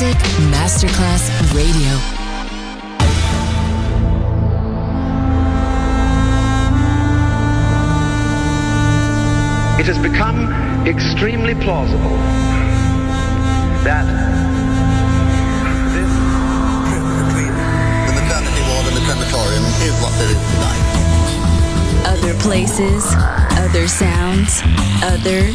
Music Masterclass Radio. It has become extremely plausible that this trip between the maternity ward and the crematorium is what there is tonight. Other places, other sounds, other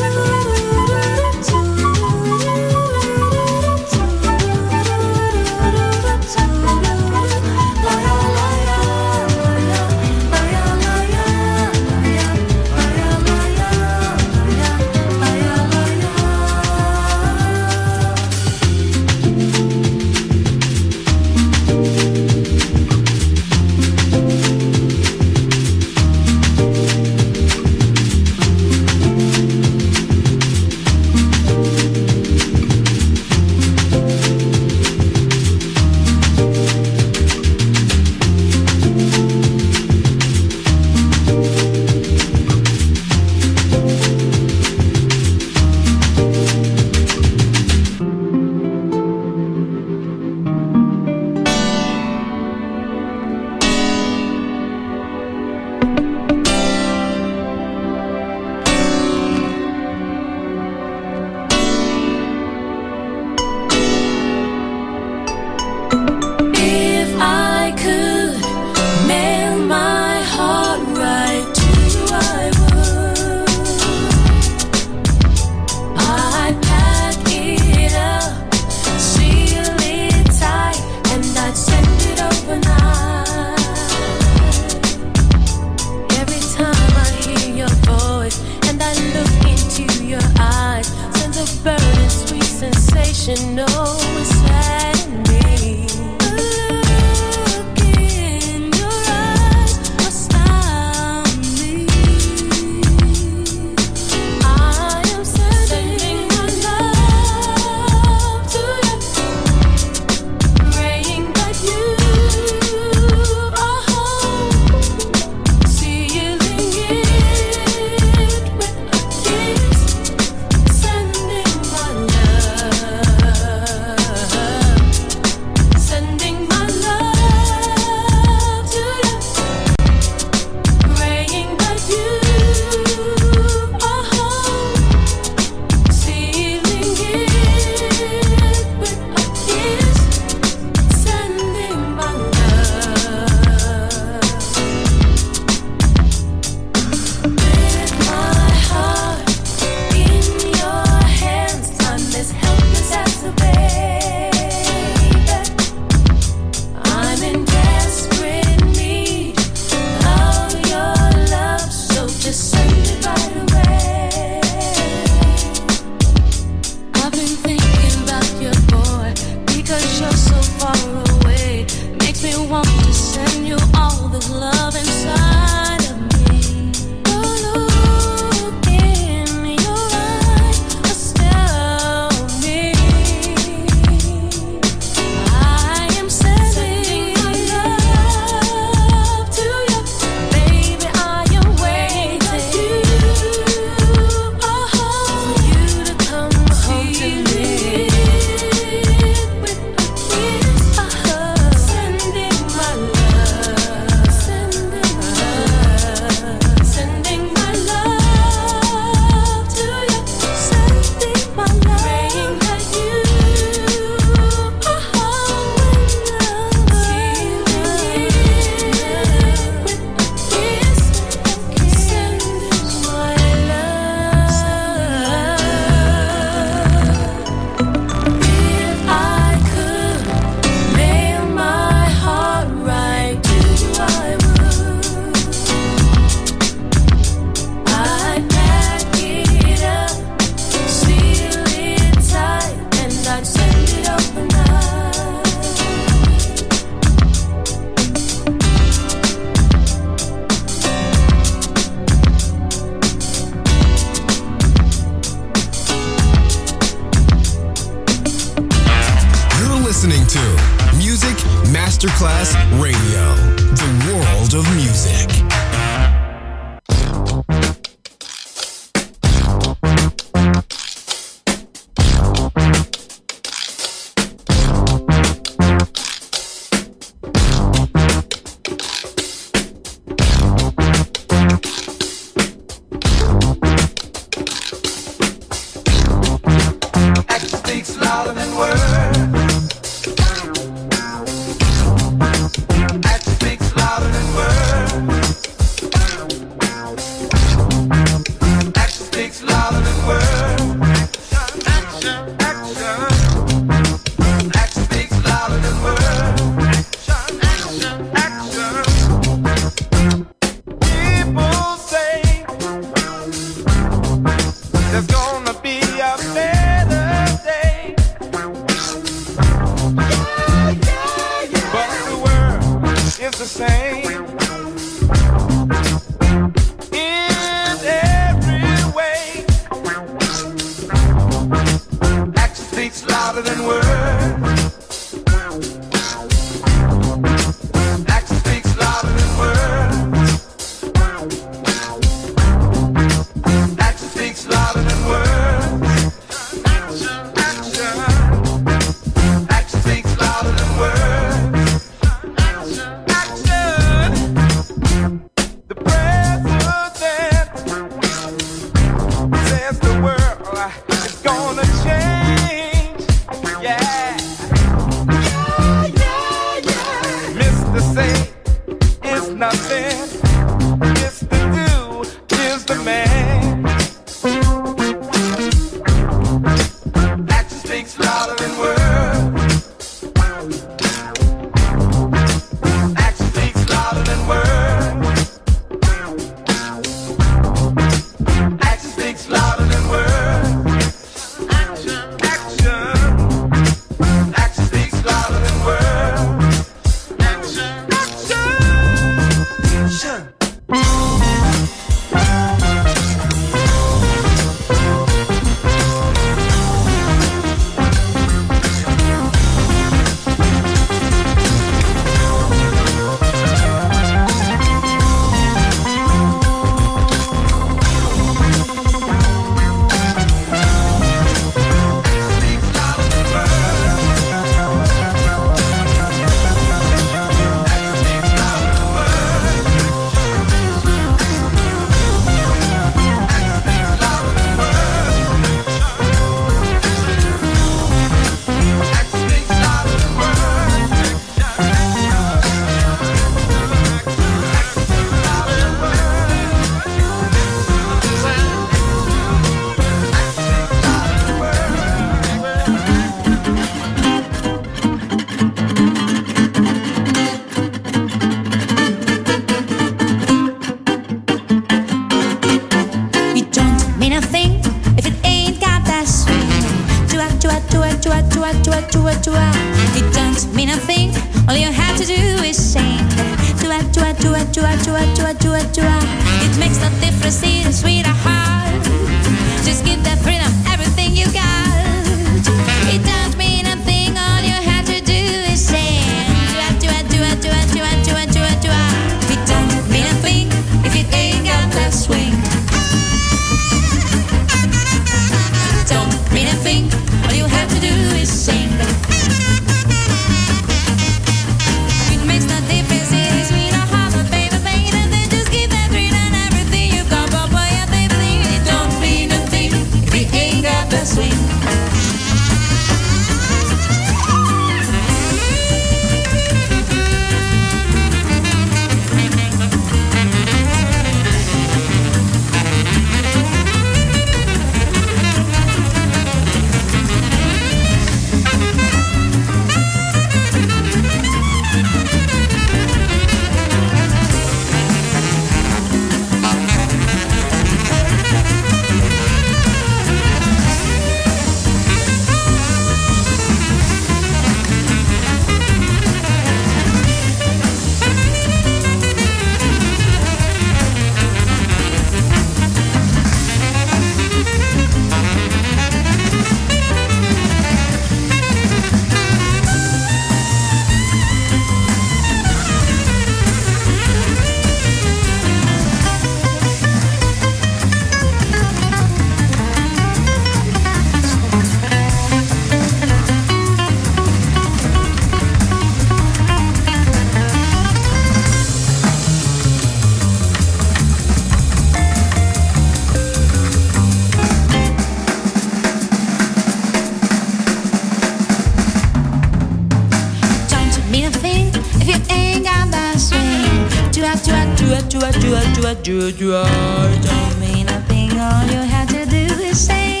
nothing, all you to do is say,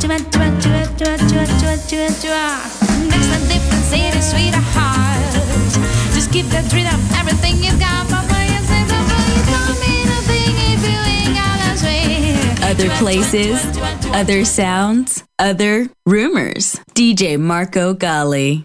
Jua, Jua, Jua, Jua, Jua, Jua, Jua, Jua. Makes difference, sweetheart. Just keep that rhythm, everything you got, you say, you don't mean if you ain't got Other places, other sounds, other rumors. DJ Marco Gally.